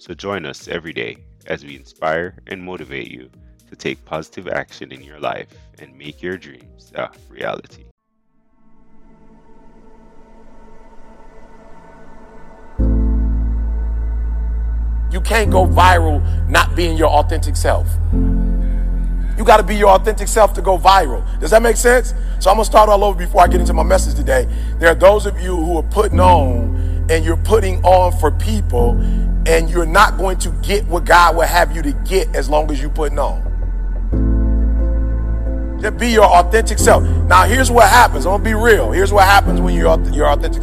So join us every day as we inspire and motivate you to take positive action in your life and make your dreams a reality. You can't go viral not being your authentic self. You got to be your authentic self to go viral. Does that make sense? So I'm going to start all over before I get into my message today. There are those of you who are putting on and you're putting on for people and you're not going to get what God will have you to get as long as you're putting on. Just be your authentic self. Now, here's what happens. I'm to be real. Here's what happens when you're your authentic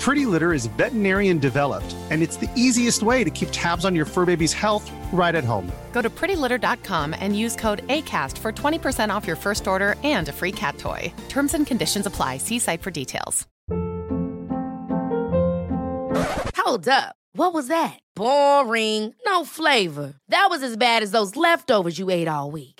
Pretty Litter is veterinarian developed, and it's the easiest way to keep tabs on your fur baby's health right at home. Go to prettylitter.com and use code ACAST for 20% off your first order and a free cat toy. Terms and conditions apply. See site for details. Hold up. What was that? Boring. No flavor. That was as bad as those leftovers you ate all week.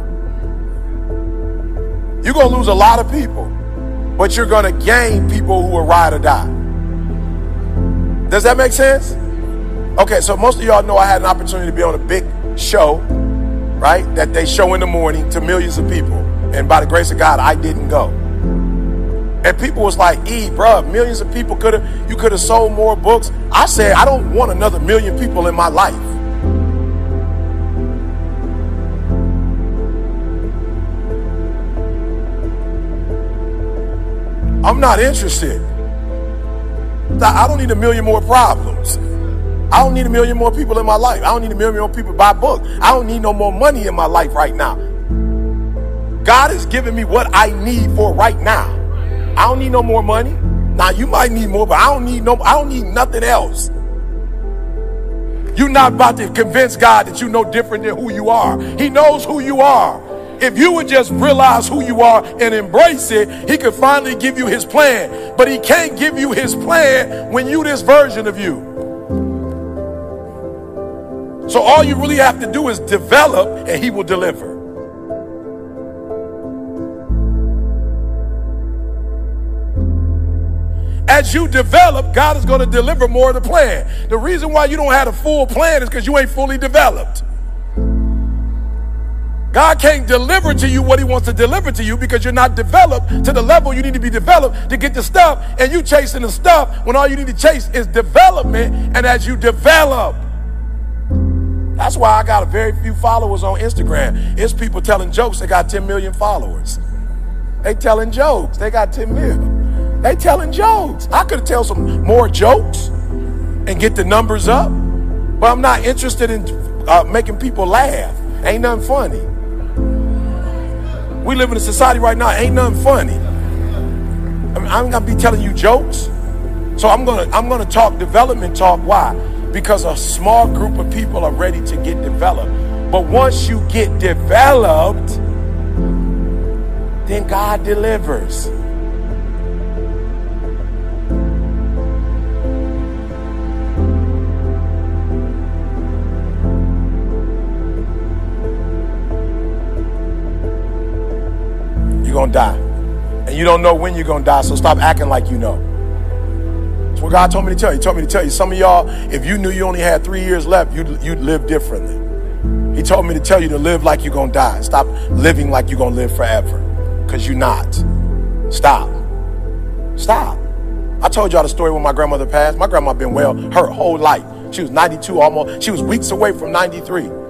You're going to lose a lot of people, but you're going to gain people who will ride or die. Does that make sense? Okay, so most of y'all know I had an opportunity to be on a big show, right? That they show in the morning to millions of people. And by the grace of God, I didn't go. And people was like, E, bro, millions of people could have, you could have sold more books. I said, I don't want another million people in my life. I'm not interested. I don't need a million more problems. I don't need a million more people in my life. I don't need a million more people buy books. I don't need no more money in my life right now. God is giving me what I need for right now. I don't need no more money. Now you might need more, but I don't need no I don't need nothing else. You're not about to convince God that you know different than who you are. He knows who you are. If you would just realize who you are and embrace it, he could finally give you his plan. But he can't give you his plan when you this version of you. So all you really have to do is develop and he will deliver. As you develop, God is going to deliver more of the plan. The reason why you don't have a full plan is because you ain't fully developed. God can't deliver to you what he wants to deliver to you because you're not developed to the level you need to be developed to get the stuff and you chasing the stuff when all you need to chase is development and as you develop that's why I got a very few followers on Instagram. It's people telling jokes. They got 10 million followers. They telling jokes. They got 10 million. They telling jokes. I could tell some more jokes and get the numbers up, but I'm not interested in uh, making people laugh. Ain't nothing funny. We live in a society right now, ain't nothing funny. I mean, I'm gonna be telling you jokes. So I'm gonna I'm gonna talk development talk. Why? Because a small group of people are ready to get developed. But once you get developed, then God delivers. You're going to die. And you don't know when you're going to die, so stop acting like you know. That's what God told me to tell you. He told me to tell you. Some of y'all, if you knew you only had three years left, you'd, you'd live differently. He told me to tell you to live like you're going to die. Stop living like you're going to live forever. Because you're not. Stop. Stop. I told y'all the story when my grandmother passed. My grandma been well her whole life. She was 92 almost. She was weeks away from 93.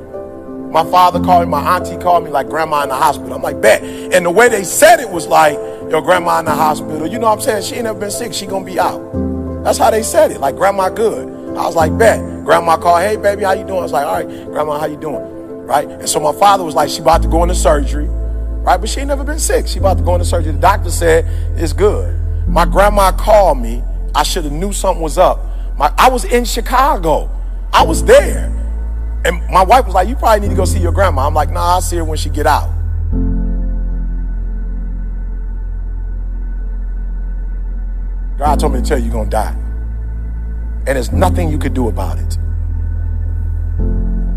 My father called me, my auntie called me like grandma in the hospital. I'm like, bet. And the way they said it was like, your grandma in the hospital. You know what I'm saying? She ain't never been sick. She gonna be out. That's how they said it. Like grandma good. I was like, bet. Grandma called, hey baby, how you doing? I was like, all right, grandma, how you doing? Right? And so my father was like, she about to go into surgery. Right? But she ain't never been sick. She about to go into surgery. The doctor said it's good. My grandma called me. I should have knew something was up. My, I was in Chicago. I was there. And my wife was like, you probably need to go see your grandma. I'm like, nah, I'll see her when she get out. God told me to tell you you're going to die. And there's nothing you could do about it.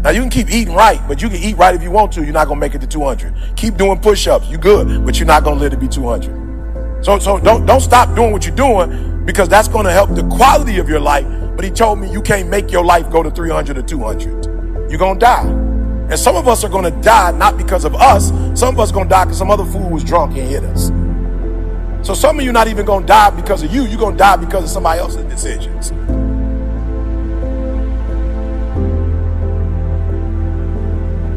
Now you can keep eating right, but you can eat right if you want to. You're not gonna make it to 200. Keep doing push-ups. You good, but you're not gonna live to be 200. So, so don't don't stop doing what you're doing because that's gonna help the quality of your life. But he told me you can't make your life go to 300 or 200. You're gonna die, and some of us are gonna die not because of us. Some of us are gonna die because some other fool was drunk and hit us. So some of you not even gonna die because of you. You're gonna die because of somebody else's decisions.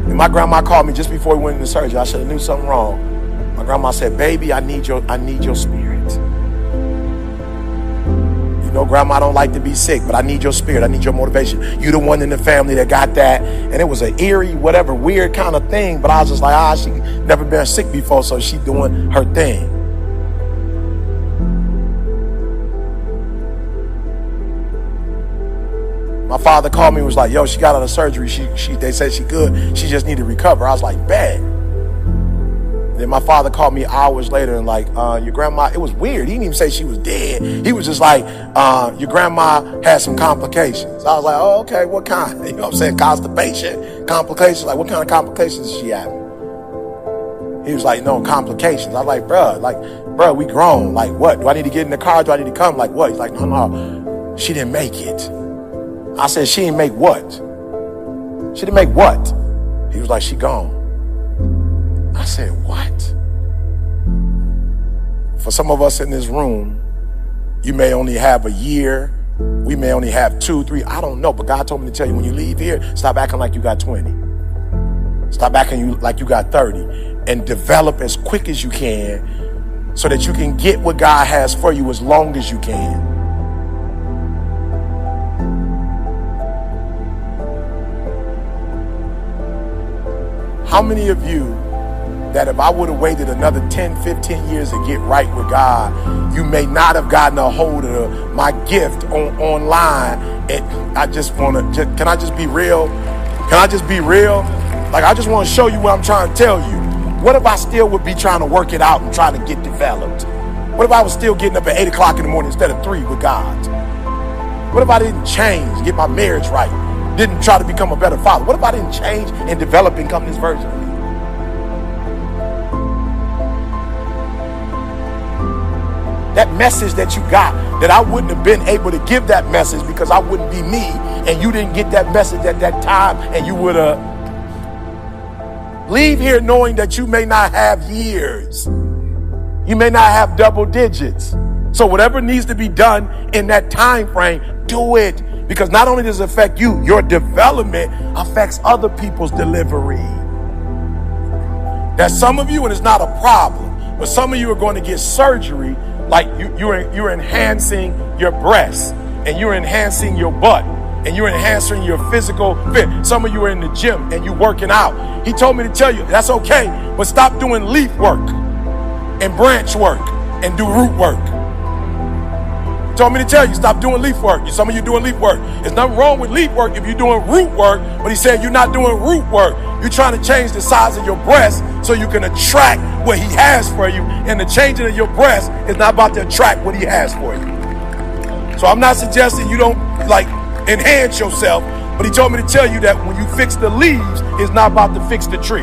And my grandma called me just before we went into surgery. I should have knew something wrong. My grandma said, "Baby, I need your I need your spirit. Know, grandma don't like to be sick, but I need your spirit. I need your motivation. You the one in the family that got that." And it was an eerie, whatever, weird kind of thing. But I was just like, ah, she never been sick before, so she doing her thing. My father called me and was like, yo, she got out of surgery. She, she, they said she good. She just need to recover. I was like, bad. Then my father called me hours later and like, uh, your grandma, it was weird. He didn't even say she was dead. He was just like, uh, your grandma had some complications. I was like, oh, okay, what kind? You know what I'm saying? Constipation, complications. Like, what kind of complications is she having? He was like, no, complications. I was like, bruh, like, bruh, we grown. Like, what? Do I need to get in the car? Do I need to come? Like, what? He's like, no, no, she didn't make it. I said, she didn't make what? She didn't make what? He was like, she gone. Said, what? For some of us in this room, you may only have a year. We may only have two, three. I don't know. But God told me to tell you when you leave here, stop acting like you got 20. Stop acting like you got 30. And develop as quick as you can so that you can get what God has for you as long as you can. How many of you that if I would have waited another 10, 15 years to get right with God, you may not have gotten a hold of my gift on online. And I just want to, can I just be real? Can I just be real? Like, I just want to show you what I'm trying to tell you. What if I still would be trying to work it out and trying to get developed? What if I was still getting up at 8 o'clock in the morning instead of 3 with God? What if I didn't change, get my marriage right? didn't try to become a better father? What if I didn't change and develop and become this version That message that you got, that I wouldn't have been able to give that message because I wouldn't be me, and you didn't get that message at that time, and you would have. Leave here knowing that you may not have years. You may not have double digits. So whatever needs to be done in that time frame, do it. Because not only does it affect you, your development affects other people's delivery. That some of you, and it's not a problem, but some of you are going to get surgery like you, you're, you're enhancing your breasts and you're enhancing your butt and you're enhancing your physical fit. Some of you are in the gym and you're working out. He told me to tell you that's okay, but stop doing leaf work and branch work and do root work told me to tell you, stop doing leaf work. Some of you doing leaf work. There's nothing wrong with leaf work if you're doing root work, but he said you're not doing root work. You're trying to change the size of your breast so you can attract what he has for you. And the changing of your breast is not about to attract what he has for you. So I'm not suggesting you don't like enhance yourself, but he told me to tell you that when you fix the leaves, it's not about to fix the tree.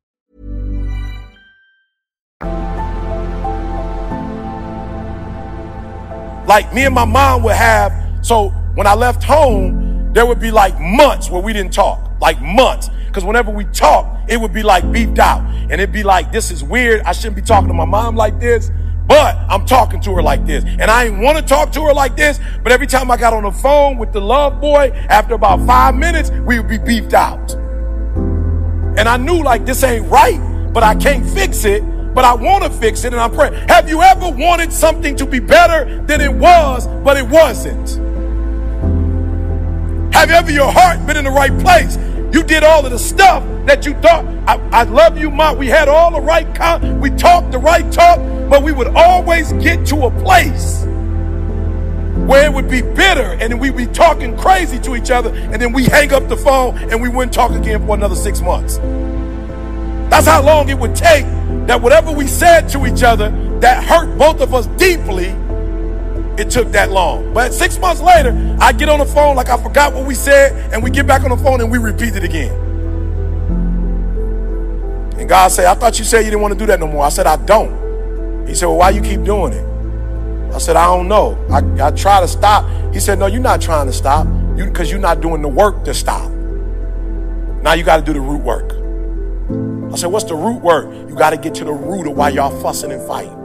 Like me and my mom would have, so when I left home, there would be like months where we didn't talk. Like months. Because whenever we talk, it would be like beefed out. And it'd be like, this is weird. I shouldn't be talking to my mom like this. But I'm talking to her like this. And I didn't want to talk to her like this. But every time I got on the phone with the love boy, after about five minutes, we would be beefed out. And I knew like this ain't right, but I can't fix it. But I want to fix it and I'm praying. Have you ever wanted something to be better than it was, but it wasn't? Have ever your heart been in the right place? You did all of the stuff that you thought, I, I love you, Mom. We had all the right, con- we talked the right talk, but we would always get to a place where it would be bitter and we'd be talking crazy to each other and then we hang up the phone and we wouldn't talk again for another six months. That's how long it would take that whatever we said to each other that hurt both of us deeply, it took that long. But six months later, I get on the phone like I forgot what we said, and we get back on the phone and we repeat it again. And God said, I thought you said you didn't want to do that no more. I said, I don't. He said, Well, why you keep doing it? I said, I don't know. I, I try to stop. He said, No, you're not trying to stop. You because you're not doing the work to stop. Now you got to do the root work. I said, What's the root word? You got to get to the root of why y'all fussing and fighting.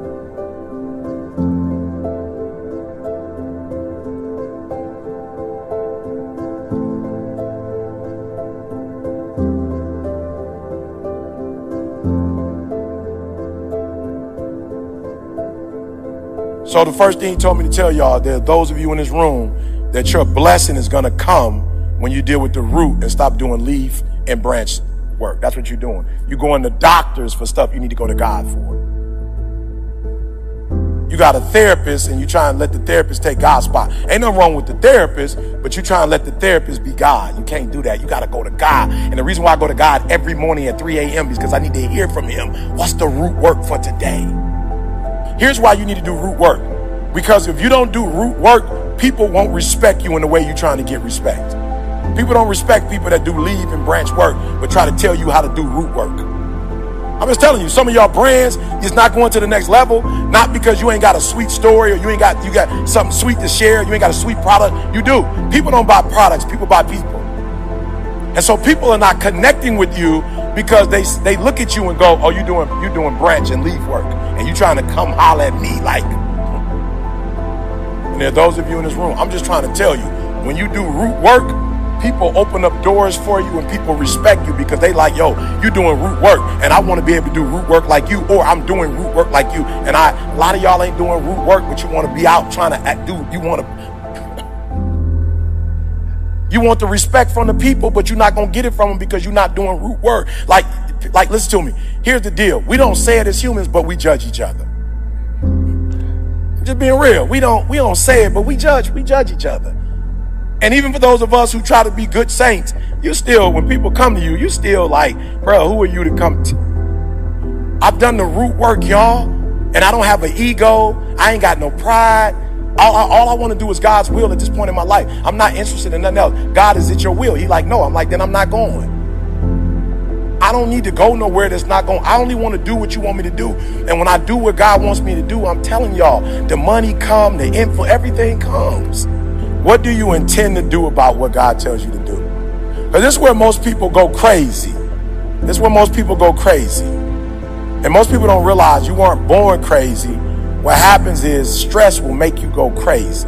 So the first thing he told me to tell y'all, are those of you in this room that your blessing is gonna come when you deal with the root and stop doing leaf and branch work. That's what you're doing. You're going to doctors for stuff you need to go to God for. You got a therapist and you try and let the therapist take God's spot. Ain't nothing wrong with the therapist, but you try and let the therapist be God. You can't do that. You got to go to God. And the reason why I go to God every morning at 3 a.m. is because I need to hear from Him. What's the root work for today? Here's why you need to do root work. Because if you don't do root work, people won't respect you in the way you're trying to get respect. People don't respect people that do leave and branch work, but try to tell you how to do root work. I'm just telling you, some of y'all brands is not going to the next level, not because you ain't got a sweet story or you ain't got you got something sweet to share, you ain't got a sweet product. You do. People don't buy products, people buy people. And so people are not connecting with you because they they look at you and go, "Oh, you doing you doing branch and leaf work, and you trying to come holler at me like." And there are those of you in this room. I'm just trying to tell you, when you do root work, people open up doors for you and people respect you because they like, "Yo, you're doing root work, and I want to be able to do root work like you, or I'm doing root work like you." And I, a lot of y'all ain't doing root work, but you want to be out trying to act, do. You want to you want the respect from the people, but you're not gonna get it from them because you're not doing root work. Like, like, listen to me. Here's the deal. We don't say it as humans, but we judge each other. Just being real. We don't we don't say it, but we judge, we judge each other. And even for those of us who try to be good saints, you still, when people come to you, you still like, bro, who are you to come to? I've done the root work, y'all, and I don't have an ego. I ain't got no pride. All, all, all I want to do is God's will at this point in my life. I'm not interested in nothing else. God, is it your will? He like, no. I'm like, then I'm not going. I don't need to go nowhere that's not going. I only want to do what you want me to do. And when I do what God wants me to do, I'm telling y'all, the money come, the info, everything comes. What do you intend to do about what God tells you to do? Because this is where most people go crazy. This is where most people go crazy. And most people don't realize you weren't born crazy. What happens is stress will make you go crazy.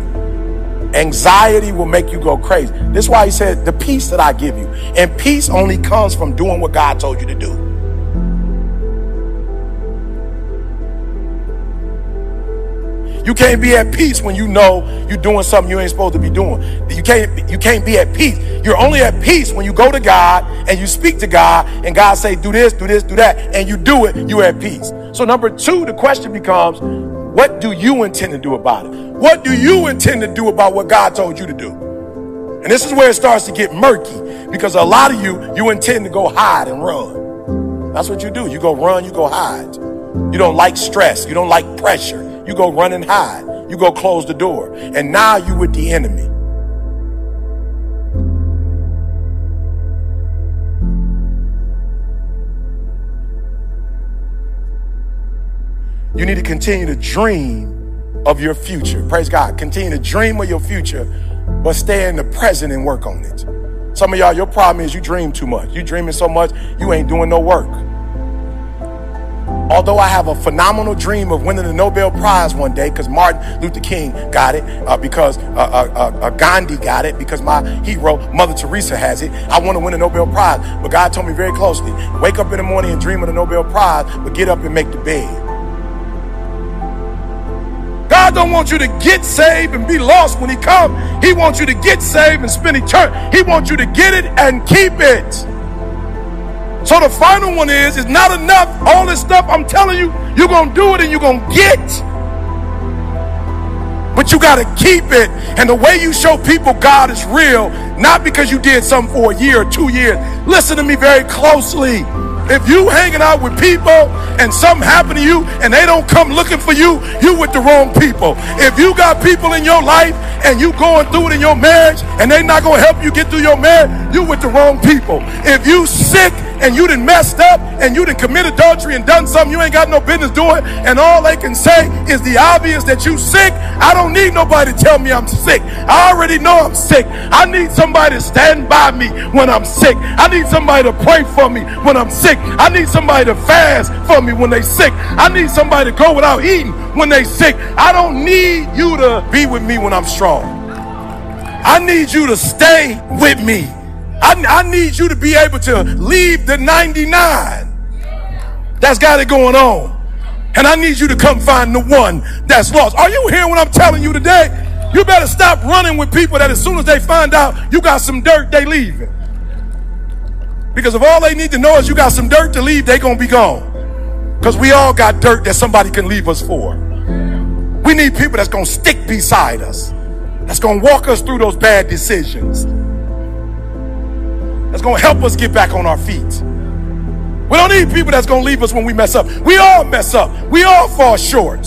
Anxiety will make you go crazy. This is why he said, the peace that I give you. And peace only comes from doing what God told you to do. You can't be at peace when you know you're doing something you ain't supposed to be doing. You can't you can't be at peace. You're only at peace when you go to God and you speak to God and God say do this, do this, do that and you do it, you're at peace. So number 2, the question becomes what do you intend to do about it? What do you intend to do about what God told you to do? And this is where it starts to get murky because a lot of you you intend to go hide and run. That's what you do. You go run, you go hide. You don't like stress, you don't like pressure. You go run and hide. You go close the door. And now you with the enemy. You need to continue to dream of your future. Praise God. Continue to dream of your future, but stay in the present and work on it. Some of y'all, your problem is you dream too much. You dreaming so much, you ain't doing no work. Although I have a phenomenal dream of winning the Nobel Prize one day, because Martin Luther King got it, uh, because uh, uh, uh, Gandhi got it, because my hero Mother Teresa has it. I want to win a Nobel Prize, but God told me very closely: wake up in the morning and dream of the Nobel Prize, but get up and make the bed. God don't want you to get saved and be lost when He comes. He wants you to get saved and spend eternity. He wants you to get it and keep it. So the final one is, it's not enough. All this stuff I'm telling you, you're going to do it and you're going to get. But you got to keep it. And the way you show people God is real, not because you did something for a year or two years. Listen to me very closely. If you hanging out with people and something happen to you and they don't come looking for you, you with the wrong people. If you got people in your life and you going through it in your marriage and they not to help you get through your marriage, you with the wrong people. If you sick and you done messed up and you done commit adultery and done something you ain't got no business doing and all they can say is the obvious that you sick, I don't need nobody to tell me I'm sick. I already know I'm sick. I need somebody to stand by me when I'm sick. I need somebody to pray for me when I'm sick. I need somebody to fast for me when they sick. I need somebody to go without eating when they sick. I don't need you to be with me when I'm strong. I need you to stay with me. I, I need you to be able to leave the 99 that's got it going on. And I need you to come find the one that's lost. Are you hearing what I'm telling you today? You better stop running with people that as soon as they find out you got some dirt, they leaving. Because if all they need to know is you got some dirt to leave, they gonna be gone. Because we all got dirt that somebody can leave us for. We need people that's gonna stick beside us. That's gonna walk us through those bad decisions going to help us get back on our feet. We don't need people that's going to leave us when we mess up. We all mess up. We all fall short.